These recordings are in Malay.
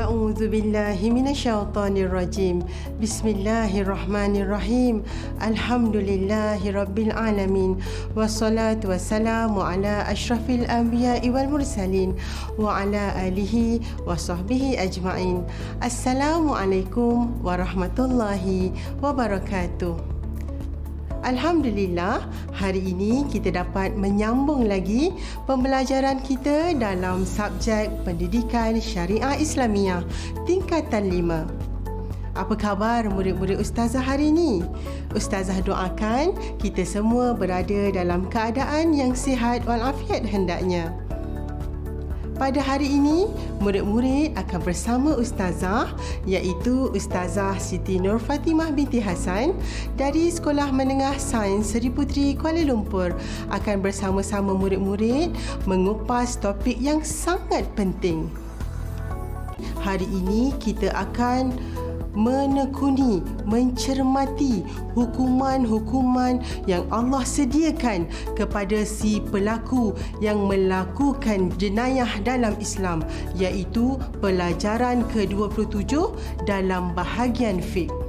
أعوذ بالله من الشيطان الرجيم بسم الله الرحمن الرحيم الحمد لله رب العالمين والصلاة والسلام على أشرف الأنبياء والمرسلين وعلى آله وصحبه أجمعين السلام عليكم ورحمة الله وبركاته Alhamdulillah, hari ini kita dapat menyambung lagi pembelajaran kita dalam subjek pendidikan syariah Islamiah tingkatan 5. Apa khabar murid-murid ustazah hari ini? Ustazah doakan kita semua berada dalam keadaan yang sihat walafiat hendaknya. Pada hari ini, murid-murid akan bersama Ustazah iaitu Ustazah Siti Nur Fatimah binti Hasan dari Sekolah Menengah Sains Seri Puteri Kuala Lumpur akan bersama-sama murid-murid mengupas topik yang sangat penting. Hari ini kita akan menekuni, mencermati hukuman-hukuman yang Allah sediakan kepada si pelaku yang melakukan jenayah dalam Islam iaitu pelajaran ke-27 dalam bahagian fiqh.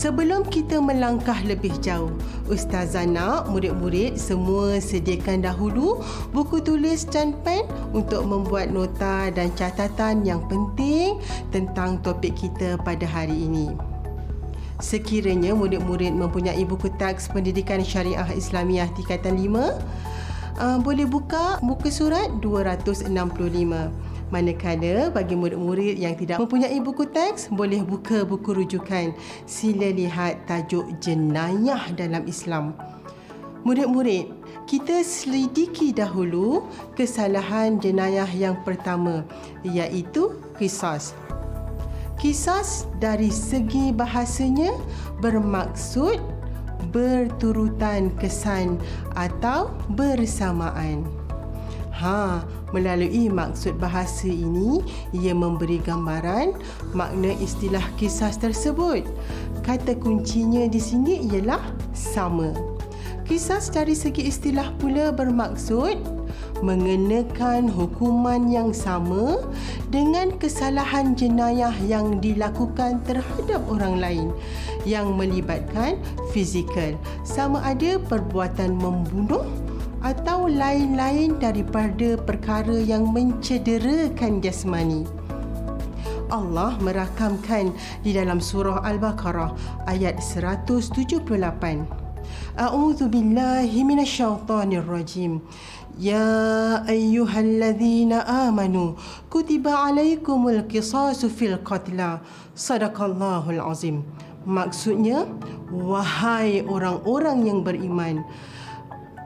Sebelum kita melangkah lebih jauh, Ustazah nak murid-murid semua sediakan dahulu buku tulis dan pen untuk membuat nota dan catatan yang penting tentang topik kita pada hari ini. Sekiranya murid-murid mempunyai buku teks pendidikan syariah Islamiah tingkatan 5, uh, boleh buka muka surat 265. Manakala bagi murid-murid yang tidak mempunyai buku teks boleh buka buku rujukan. Sila lihat tajuk jenayah dalam Islam. Murid-murid, kita selidiki dahulu kesalahan jenayah yang pertama iaitu kisas. Kisas dari segi bahasanya bermaksud berturutan kesan atau bersamaan. Ha, melalui maksud bahasa ini, ia memberi gambaran makna istilah kisah tersebut. Kata kuncinya di sini ialah sama. Kisah dari segi istilah pula bermaksud mengenakan hukuman yang sama dengan kesalahan jenayah yang dilakukan terhadap orang lain yang melibatkan fizikal sama ada perbuatan membunuh atau lain-lain daripada perkara yang mencederakan jasmani. Allah merakamkan di dalam surah Al-Baqarah ayat 178. A'udzu billahi minasyaitonir rajim. Ya ayyuhalladzina amanu kutiba alaikumul qisasu fil qatla. Sadaqallahul azim. Maksudnya, wahai orang-orang yang beriman,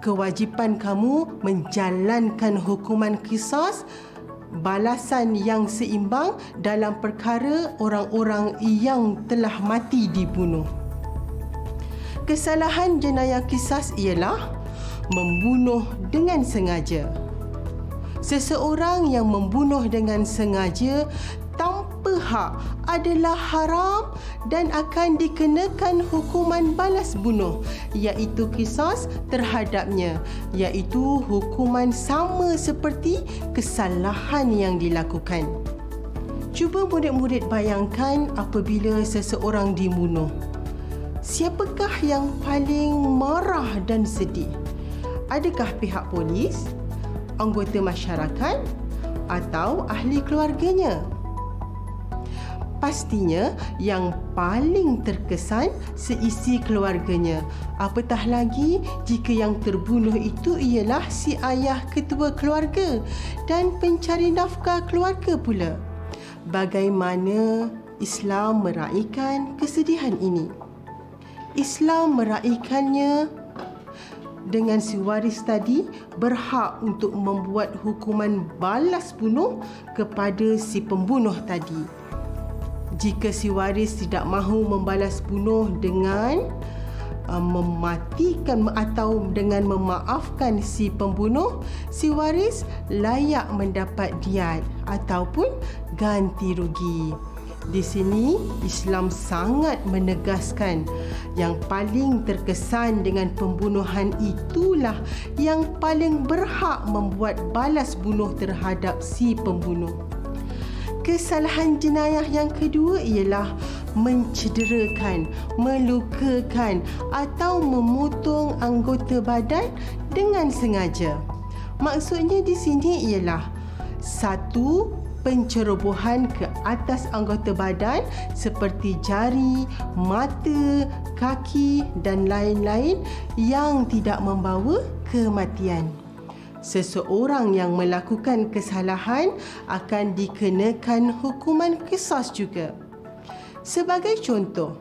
kewajipan kamu menjalankan hukuman kisas balasan yang seimbang dalam perkara orang-orang yang telah mati dibunuh. Kesalahan jenayah kisas ialah membunuh dengan sengaja. Seseorang yang membunuh dengan sengaja hak adalah haram dan akan dikenakan hukuman balas bunuh iaitu kisas terhadapnya iaitu hukuman sama seperti kesalahan yang dilakukan. Cuba murid-murid bayangkan apabila seseorang dibunuh. Siapakah yang paling marah dan sedih? Adakah pihak polis, anggota masyarakat atau ahli keluarganya? Pastinya yang paling terkesan seisi keluarganya. Apatah lagi jika yang terbunuh itu ialah si ayah ketua keluarga dan pencari nafkah keluarga pula. Bagaimana Islam meraihkan kesedihan ini? Islam meraihkannya dengan si waris tadi berhak untuk membuat hukuman balas bunuh kepada si pembunuh tadi jika si waris tidak mahu membalas bunuh dengan uh, mematikan atau dengan memaafkan si pembunuh, si waris layak mendapat diat ataupun ganti rugi. Di sini Islam sangat menegaskan yang paling terkesan dengan pembunuhan itulah yang paling berhak membuat balas bunuh terhadap si pembunuh Kesalahan jenayah yang kedua ialah mencederakan, melukakan atau memotong anggota badan dengan sengaja. Maksudnya di sini ialah satu pencerobohan ke atas anggota badan seperti jari, mata, kaki dan lain-lain yang tidak membawa kematian seseorang yang melakukan kesalahan akan dikenakan hukuman kisas juga. Sebagai contoh,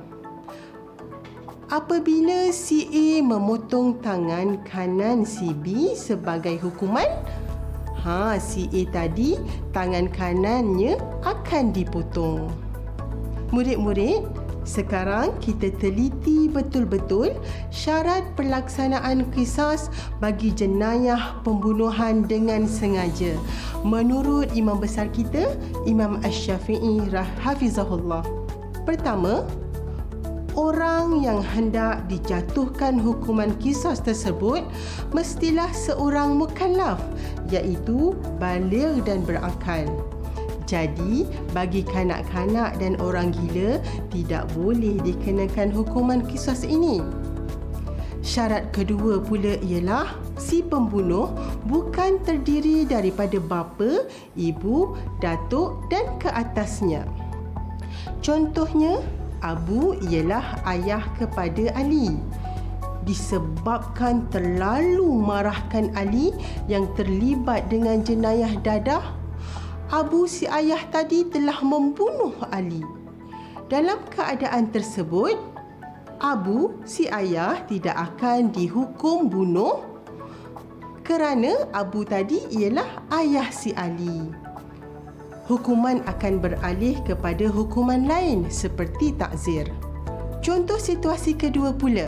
apabila si A memotong tangan kanan si B sebagai hukuman, ha si A tadi tangan kanannya akan dipotong. Murid-murid, sekarang kita teliti betul-betul syarat pelaksanaan kisas bagi jenayah pembunuhan dengan sengaja. Menurut imam besar kita, Imam Ash-Syafi'i rahafizahullah. Pertama, orang yang hendak dijatuhkan hukuman kisas tersebut mestilah seorang mukallaf iaitu baligh dan berakal. Jadi, bagi kanak-kanak dan orang gila tidak boleh dikenakan hukuman kisas ini. Syarat kedua pula ialah si pembunuh bukan terdiri daripada bapa, ibu, datuk dan ke atasnya. Contohnya, Abu ialah ayah kepada Ali. Disebabkan terlalu marahkan Ali yang terlibat dengan jenayah dadah, Abu si ayah tadi telah membunuh Ali. Dalam keadaan tersebut, Abu si ayah tidak akan dihukum bunuh kerana Abu tadi ialah ayah si Ali. Hukuman akan beralih kepada hukuman lain seperti takzir. Contoh situasi kedua pula.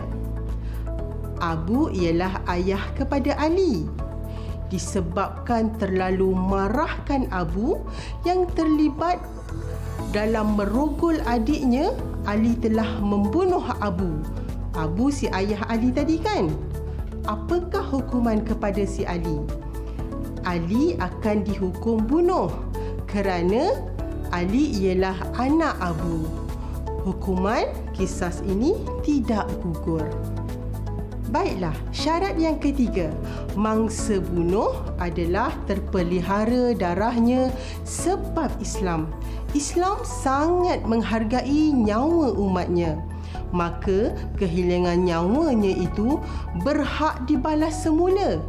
Abu ialah ayah kepada Ali disebabkan terlalu marahkan Abu yang terlibat dalam merogol adiknya Ali telah membunuh Abu. Abu si ayah Ali tadi kan? Apakah hukuman kepada si Ali? Ali akan dihukum bunuh kerana Ali ialah anak Abu. Hukuman kisah ini tidak gugur Baiklah, syarat yang ketiga. Mangsa bunuh adalah terpelihara darahnya sebab Islam. Islam sangat menghargai nyawa umatnya. Maka kehilangan nyawanya itu berhak dibalas semula.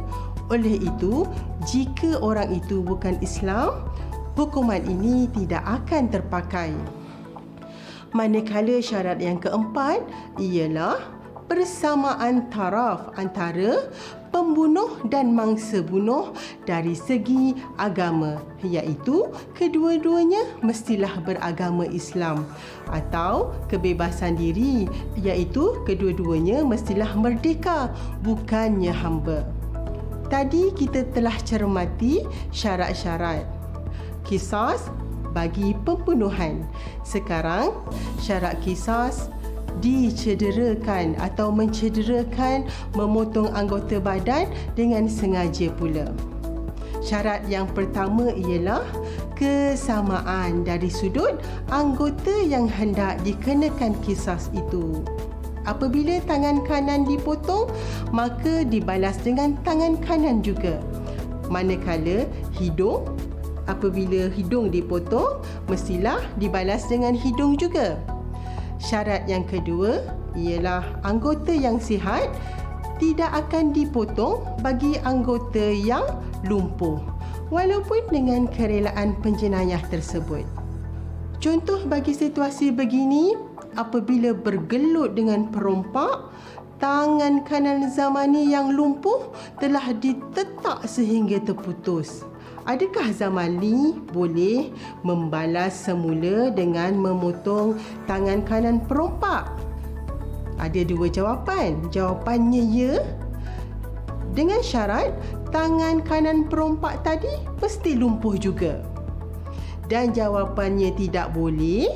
Oleh itu, jika orang itu bukan Islam, hukuman ini tidak akan terpakai. Manakala syarat yang keempat ialah persamaan taraf antara pembunuh dan mangsa bunuh dari segi agama iaitu kedua-duanya mestilah beragama Islam atau kebebasan diri iaitu kedua-duanya mestilah merdeka bukannya hamba. Tadi kita telah cermati syarat-syarat kisah bagi pembunuhan. Sekarang syarat kisah dicederakan atau mencederakan memotong anggota badan dengan sengaja pula. Syarat yang pertama ialah kesamaan dari sudut anggota yang hendak dikenakan kisah itu. Apabila tangan kanan dipotong, maka dibalas dengan tangan kanan juga. Manakala hidung, apabila hidung dipotong, mestilah dibalas dengan hidung juga. Syarat yang kedua ialah anggota yang sihat tidak akan dipotong bagi anggota yang lumpuh walaupun dengan kerelaan penjenayah tersebut. Contoh bagi situasi begini apabila bergelut dengan perompak tangan kanan zamani yang lumpuh telah ditetak sehingga terputus. Adakah Zamali boleh membalas semula dengan memotong tangan kanan perompak? Ada dua jawapan. Jawapannya ya. Dengan syarat tangan kanan perompak tadi mesti lumpuh juga. Dan jawapannya tidak boleh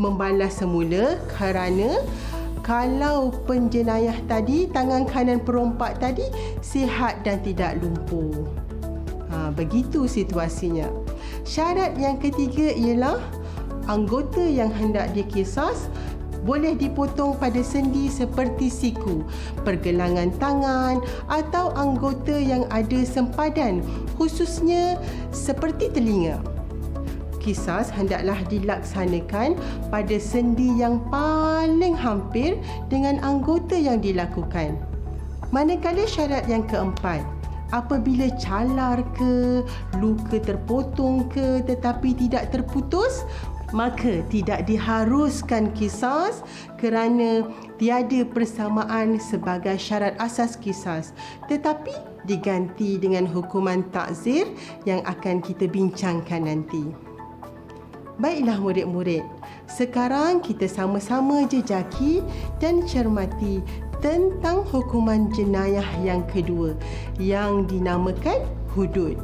membalas semula kerana kalau penjenayah tadi tangan kanan perompak tadi sihat dan tidak lumpuh. Ha, begitu situasinya. Syarat yang ketiga ialah anggota yang hendak dikisas boleh dipotong pada sendi seperti siku, pergelangan tangan atau anggota yang ada sempadan khususnya seperti telinga. Kisas hendaklah dilaksanakan pada sendi yang paling hampir dengan anggota yang dilakukan. Manakala syarat yang keempat, apabila calar ke, luka terpotong ke tetapi tidak terputus, maka tidak diharuskan kisas kerana tiada persamaan sebagai syarat asas kisas tetapi diganti dengan hukuman takzir yang akan kita bincangkan nanti. Baiklah murid-murid, sekarang kita sama-sama jejaki dan cermati tentang hukuman jenayah yang kedua yang dinamakan hudud.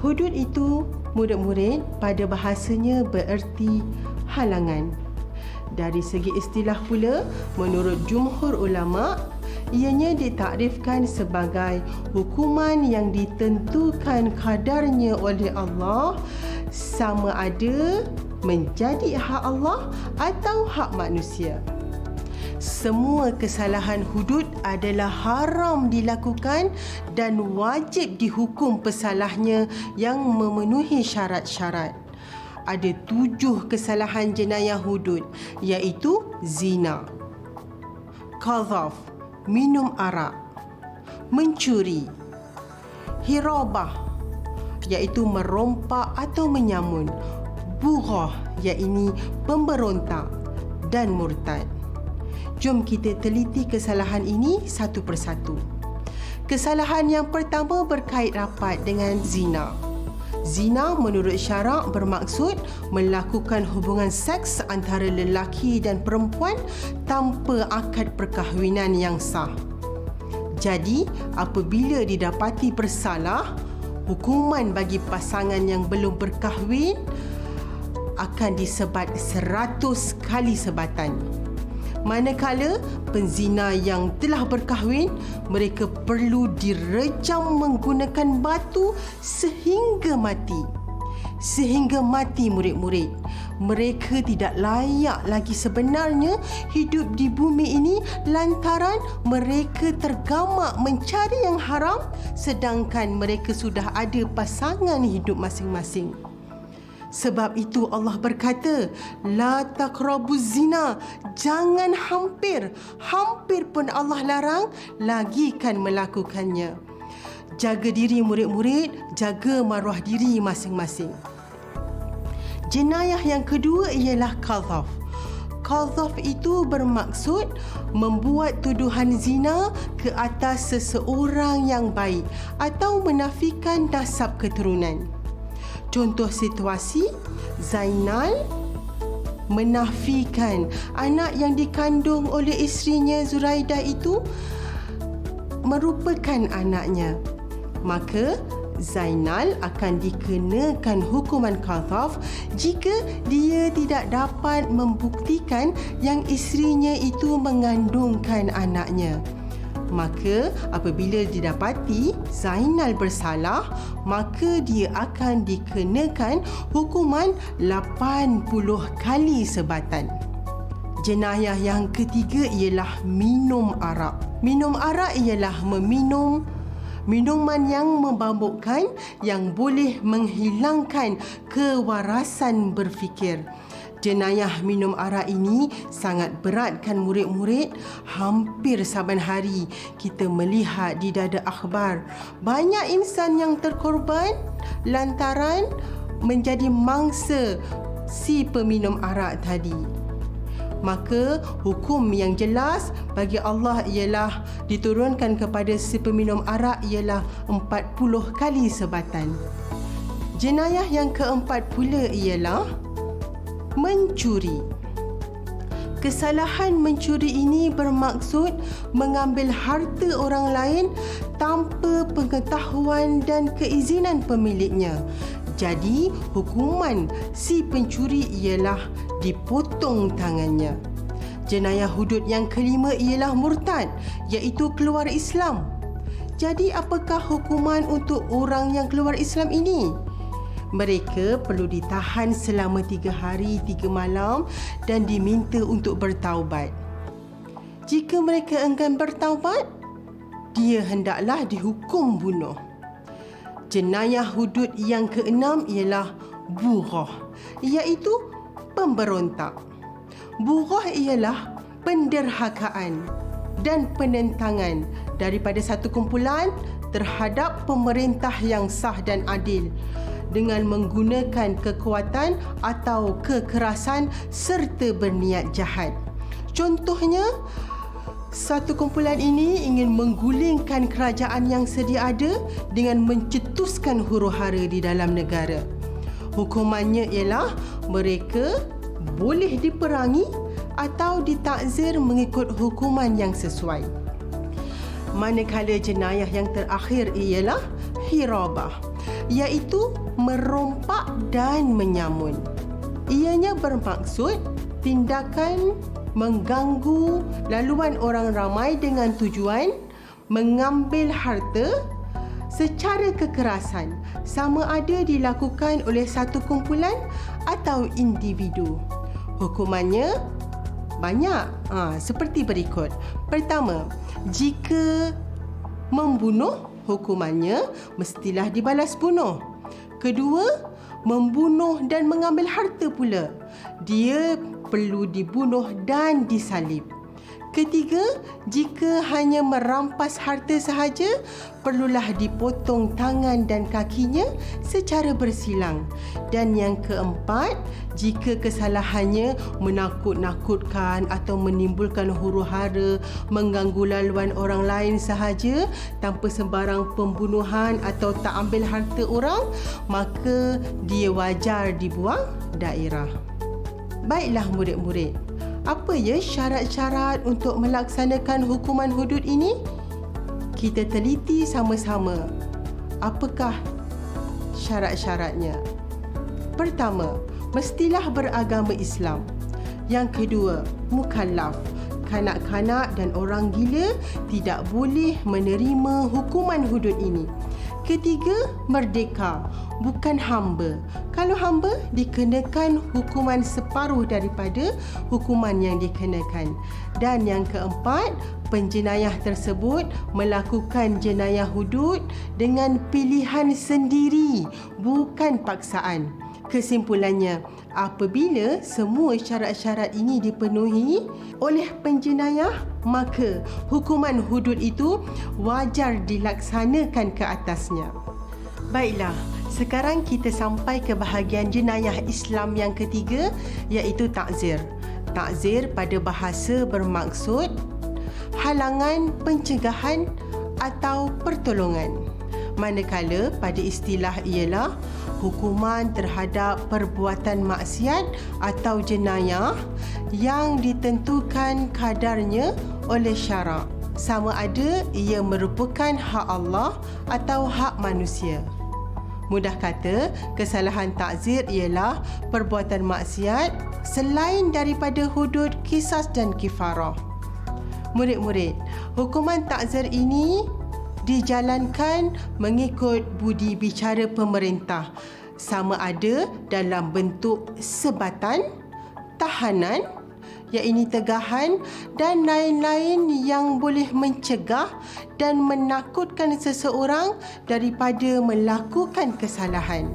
Hudud itu murid-murid pada bahasanya bererti halangan. Dari segi istilah pula, menurut jumhur ulama, ianya ditakrifkan sebagai hukuman yang ditentukan kadarnya oleh Allah sama ada menjadi hak Allah atau hak manusia semua kesalahan hudud adalah haram dilakukan dan wajib dihukum pesalahnya yang memenuhi syarat-syarat. Ada tujuh kesalahan jenayah hudud iaitu zina, qadhaf, minum arak, mencuri, hirabah iaitu merompak atau menyamun, bughah iaitu pemberontak dan murtad. Jom kita teliti kesalahan ini satu persatu. Kesalahan yang pertama berkait rapat dengan zina. Zina menurut syarak bermaksud melakukan hubungan seks antara lelaki dan perempuan tanpa akad perkahwinan yang sah. Jadi, apabila didapati bersalah, hukuman bagi pasangan yang belum berkahwin akan disebat seratus kali sebatan. Manakala penzina yang telah berkahwin, mereka perlu direjam menggunakan batu sehingga mati. Sehingga mati murid-murid. Mereka tidak layak lagi sebenarnya hidup di bumi ini lantaran mereka tergamak mencari yang haram sedangkan mereka sudah ada pasangan hidup masing-masing. Sebab itu Allah berkata, La takrabuz zina, jangan hampir, hampir pun Allah larang, lagi kan melakukannya. Jaga diri murid-murid, jaga maruah diri masing-masing. Jenayah yang kedua ialah qadhaf. Qadhaf itu bermaksud membuat tuduhan zina ke atas seseorang yang baik atau menafikan nasab keturunan. Contoh situasi Zainal menafikan anak yang dikandung oleh isterinya Zuraida itu merupakan anaknya. Maka Zainal akan dikenakan hukuman qadhaf jika dia tidak dapat membuktikan yang isterinya itu mengandungkan anaknya. Maka apabila didapati Zainal bersalah, maka dia akan dikenakan hukuman 80 kali sebatan. Jenayah yang ketiga ialah minum arak. Minum arak ialah meminum minuman yang membabukkan yang boleh menghilangkan kewarasan berfikir jenayah minum arak ini sangat beratkan murid-murid. Hampir saban hari kita melihat di dada akhbar banyak insan yang terkorban lantaran menjadi mangsa si peminum arak tadi. Maka hukum yang jelas bagi Allah ialah diturunkan kepada si peminum arak ialah 40 kali sebatan. Jenayah yang keempat pula ialah mencuri. Kesalahan mencuri ini bermaksud mengambil harta orang lain tanpa pengetahuan dan keizinan pemiliknya. Jadi, hukuman si pencuri ialah dipotong tangannya. Jenayah hudud yang kelima ialah murtad, iaitu keluar Islam. Jadi, apakah hukuman untuk orang yang keluar Islam ini? Mereka perlu ditahan selama tiga hari, tiga malam dan diminta untuk bertaubat. Jika mereka enggan bertaubat, dia hendaklah dihukum bunuh. Jenayah hudud yang keenam ialah burah, iaitu pemberontak. Burah ialah penderhakaan dan penentangan daripada satu kumpulan terhadap pemerintah yang sah dan adil dengan menggunakan kekuatan atau kekerasan serta berniat jahat. Contohnya, satu kumpulan ini ingin menggulingkan kerajaan yang sedia ada dengan mencetuskan huru-hara di dalam negara. Hukumannya ialah mereka boleh diperangi atau ditakzir mengikut hukuman yang sesuai. Manakala jenayah yang terakhir ialah hirabah, iaitu merompak dan menyamun. Ianya bermaksud tindakan mengganggu laluan orang ramai dengan tujuan mengambil harta secara kekerasan sama ada dilakukan oleh satu kumpulan atau individu. Hukumannya banyak ha, seperti berikut. Pertama, jika membunuh hukumannya mestilah dibalas bunuh. Kedua, membunuh dan mengambil harta pula. Dia perlu dibunuh dan disalib. Ketiga, jika hanya merampas harta sahaja, perlulah dipotong tangan dan kakinya secara bersilang. Dan yang keempat, jika kesalahannya menakut-nakutkan atau menimbulkan huru-hara, mengganggu laluan orang lain sahaja tanpa sembarang pembunuhan atau tak ambil harta orang, maka dia wajar dibuang daerah. Baiklah murid-murid, apa ya syarat-syarat untuk melaksanakan hukuman hudud ini? Kita teliti sama-sama. Apakah syarat-syaratnya? Pertama, mestilah beragama Islam. Yang kedua, mukallaf. Kanak-kanak dan orang gila tidak boleh menerima hukuman hudud ini. Ketiga, merdeka, bukan hamba. Kalau hamba, dikenakan hukuman separuh daripada hukuman yang dikenakan. Dan yang keempat, penjenayah tersebut melakukan jenayah hudud dengan pilihan sendiri, bukan paksaan. Kesimpulannya, apabila semua syarat-syarat ini dipenuhi oleh penjenayah, maka hukuman hudud itu wajar dilaksanakan ke atasnya. Baiklah, sekarang kita sampai ke bahagian jenayah Islam yang ketiga iaitu takzir. Takzir pada bahasa bermaksud halangan pencegahan atau pertolongan. Manakala pada istilah ialah hukuman terhadap perbuatan maksiat atau jenayah yang ditentukan kadarnya oleh syarak sama ada ia merupakan hak Allah atau hak manusia. Mudah kata, kesalahan takzir ialah perbuatan maksiat selain daripada hudud kisas dan kifarah. Murid-murid, hukuman takzir ini dijalankan mengikut budi bicara pemerintah sama ada dalam bentuk sebatan, tahanan, iaitu tegahan dan lain-lain yang boleh mencegah dan menakutkan seseorang daripada melakukan kesalahan.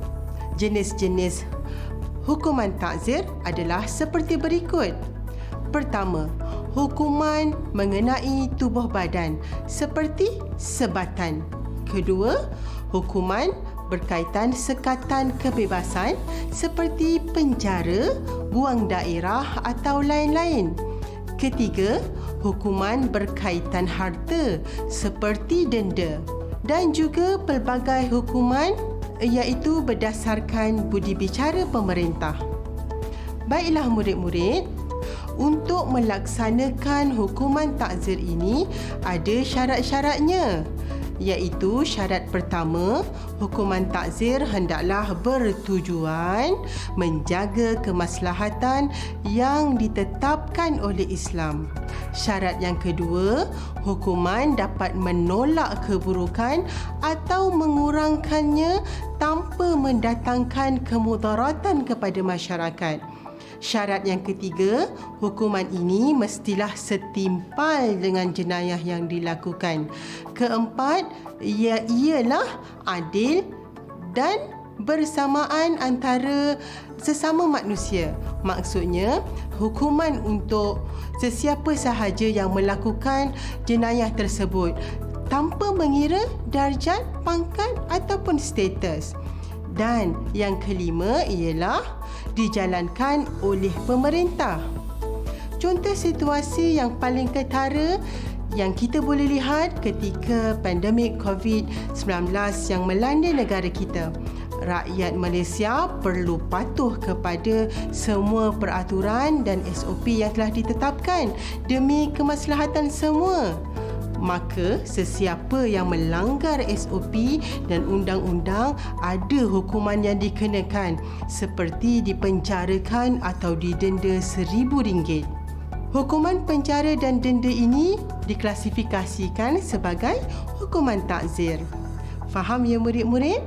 Jenis-jenis hukuman takzir adalah seperti berikut. Pertama, hukuman mengenai tubuh badan seperti sebatan. Kedua, hukuman berkaitan sekatan kebebasan seperti penjara, buang daerah atau lain-lain. Ketiga, hukuman berkaitan harta seperti denda dan juga pelbagai hukuman iaitu berdasarkan budi bicara pemerintah. Baiklah murid-murid, untuk melaksanakan hukuman takzir ini ada syarat-syaratnya. iaitu syarat pertama, hukuman takzir hendaklah bertujuan menjaga kemaslahatan yang ditetapkan oleh Islam. Syarat yang kedua, hukuman dapat menolak keburukan atau mengurangkannya tanpa mendatangkan kemudaratan kepada masyarakat. Syarat yang ketiga, hukuman ini mestilah setimpal dengan jenayah yang dilakukan. Keempat, ia ialah adil dan bersamaan antara sesama manusia. Maksudnya, hukuman untuk sesiapa sahaja yang melakukan jenayah tersebut tanpa mengira darjat, pangkat ataupun status. Dan yang kelima ialah dijalankan oleh pemerintah. Contoh situasi yang paling ketara yang kita boleh lihat ketika pandemik COVID-19 yang melanda negara kita. Rakyat Malaysia perlu patuh kepada semua peraturan dan SOP yang telah ditetapkan demi kemaslahatan semua maka sesiapa yang melanggar SOP dan undang-undang ada hukuman yang dikenakan seperti dipenjarakan atau didenda RM1,000. Hukuman penjara dan denda ini diklasifikasikan sebagai hukuman takzir. Faham ya murid-murid?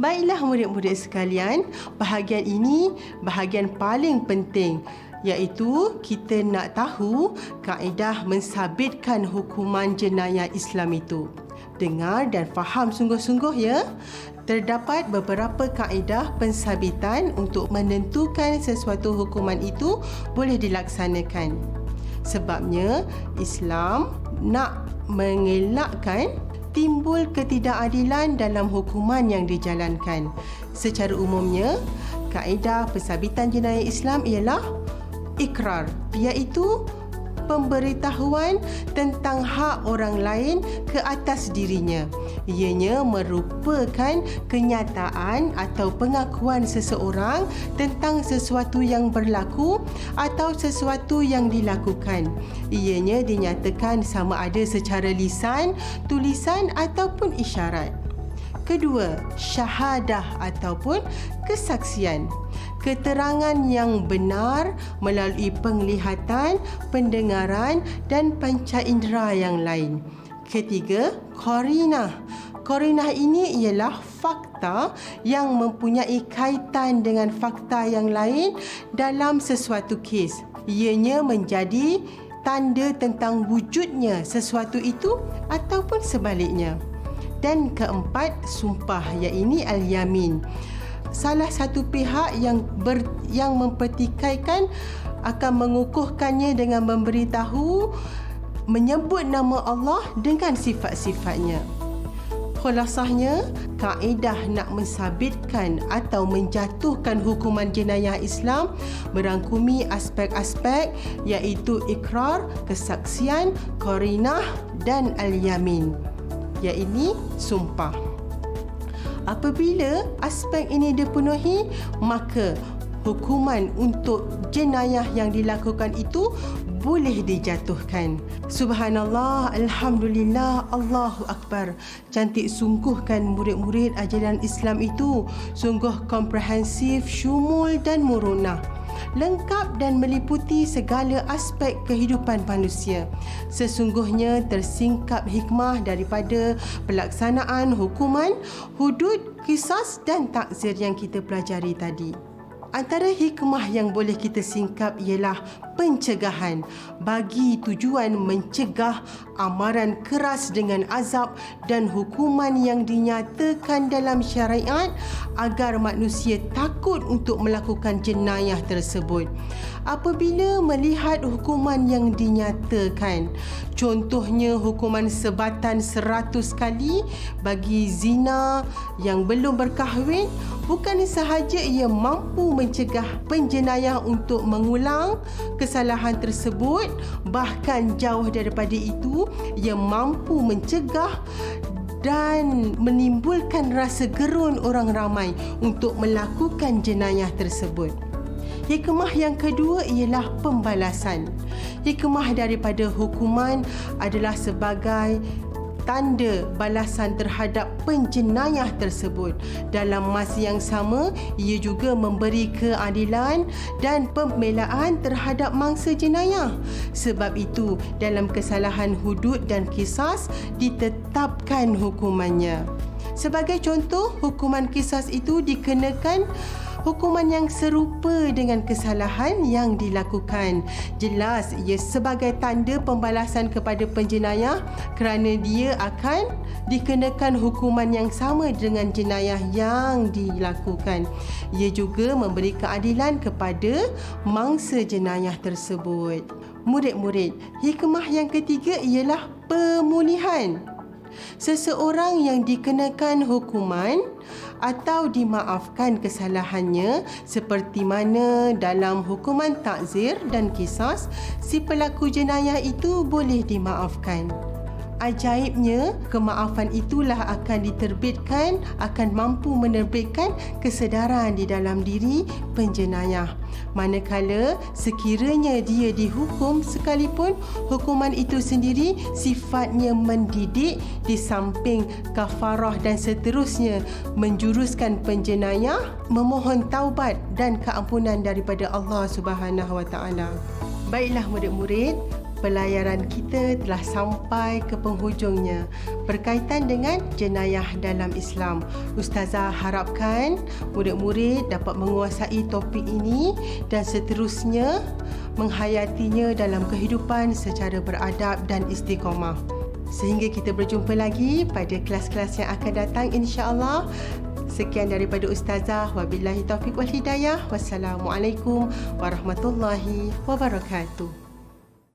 Baiklah murid-murid sekalian, bahagian ini bahagian paling penting iaitu kita nak tahu kaedah mensabitkan hukuman jenayah Islam itu. Dengar dan faham sungguh-sungguh ya. Terdapat beberapa kaedah pensabitan untuk menentukan sesuatu hukuman itu boleh dilaksanakan. Sebabnya Islam nak mengelakkan timbul ketidakadilan dalam hukuman yang dijalankan. Secara umumnya, kaedah pensabitan jenayah Islam ialah ikrar iaitu pemberitahuan tentang hak orang lain ke atas dirinya. Ianya merupakan kenyataan atau pengakuan seseorang tentang sesuatu yang berlaku atau sesuatu yang dilakukan. Ianya dinyatakan sama ada secara lisan, tulisan ataupun isyarat. Kedua, syahadah ataupun kesaksian keterangan yang benar melalui penglihatan, pendengaran dan panca indera yang lain. Ketiga, korina. Korina ini ialah fakta yang mempunyai kaitan dengan fakta yang lain dalam sesuatu kes. Ianya menjadi tanda tentang wujudnya sesuatu itu ataupun sebaliknya. Dan keempat, sumpah iaitu al-yamin salah satu pihak yang ber, yang mempertikaikan akan mengukuhkannya dengan memberitahu menyebut nama Allah dengan sifat-sifatnya. Khulasahnya, kaedah nak mensabitkan atau menjatuhkan hukuman jenayah Islam merangkumi aspek-aspek iaitu ikrar, kesaksian, korinah dan al-yamin. Iaitu sumpah. Apabila aspek ini dipenuhi, maka hukuman untuk jenayah yang dilakukan itu boleh dijatuhkan. Subhanallah, Alhamdulillah, Allahu Akbar. Cantik sungguh kan murid-murid ajaran Islam itu. Sungguh komprehensif, syumul dan murunah lengkap dan meliputi segala aspek kehidupan manusia. Sesungguhnya tersingkap hikmah daripada pelaksanaan hukuman, hudud, kisas dan takzir yang kita pelajari tadi. Antara hikmah yang boleh kita singkap ialah pencegahan bagi tujuan mencegah amaran keras dengan azab dan hukuman yang dinyatakan dalam syariat agar manusia takut untuk melakukan jenayah tersebut. Apabila melihat hukuman yang dinyatakan, contohnya hukuman sebatan seratus kali bagi zina yang belum berkahwin, bukan sahaja ia mampu mencegah penjenayah untuk mengulang kesalahan tersebut bahkan jauh daripada itu ia mampu mencegah dan menimbulkan rasa gerun orang ramai untuk melakukan jenayah tersebut. Hikmah yang kedua ialah pembalasan. Hikmah daripada hukuman adalah sebagai tanda balasan terhadap penjenayah tersebut. Dalam masa yang sama, ia juga memberi keadilan dan pembelaan terhadap mangsa jenayah. Sebab itu, dalam kesalahan hudud dan kisas ditetapkan hukumannya. Sebagai contoh, hukuman kisas itu dikenakan hukuman yang serupa dengan kesalahan yang dilakukan. Jelas ia sebagai tanda pembalasan kepada penjenayah kerana dia akan dikenakan hukuman yang sama dengan jenayah yang dilakukan. Ia juga memberi keadilan kepada mangsa jenayah tersebut. Murid-murid, hikmah yang ketiga ialah pemulihan. Seseorang yang dikenakan hukuman atau dimaafkan kesalahannya seperti mana dalam hukuman takzir dan kisas si pelaku jenayah itu boleh dimaafkan. Ajaibnya, kemaafan itulah akan diterbitkan, akan mampu menerbitkan kesedaran di dalam diri penjenayah. Manakala sekiranya dia dihukum sekalipun, hukuman itu sendiri sifatnya mendidik di samping kafarah dan seterusnya menjuruskan penjenayah memohon taubat dan keampunan daripada Allah Subhanahu Wa Taala. Baiklah murid-murid, pelayaran kita telah sampai ke penghujungnya berkaitan dengan jenayah dalam Islam. Ustazah harapkan murid-murid dapat menguasai topik ini dan seterusnya menghayatinya dalam kehidupan secara beradab dan istiqamah. Sehingga kita berjumpa lagi pada kelas-kelas yang akan datang insya-Allah. Sekian daripada Ustazah. Wabillahi taufiq wal hidayah. Wassalamualaikum warahmatullahi wabarakatuh.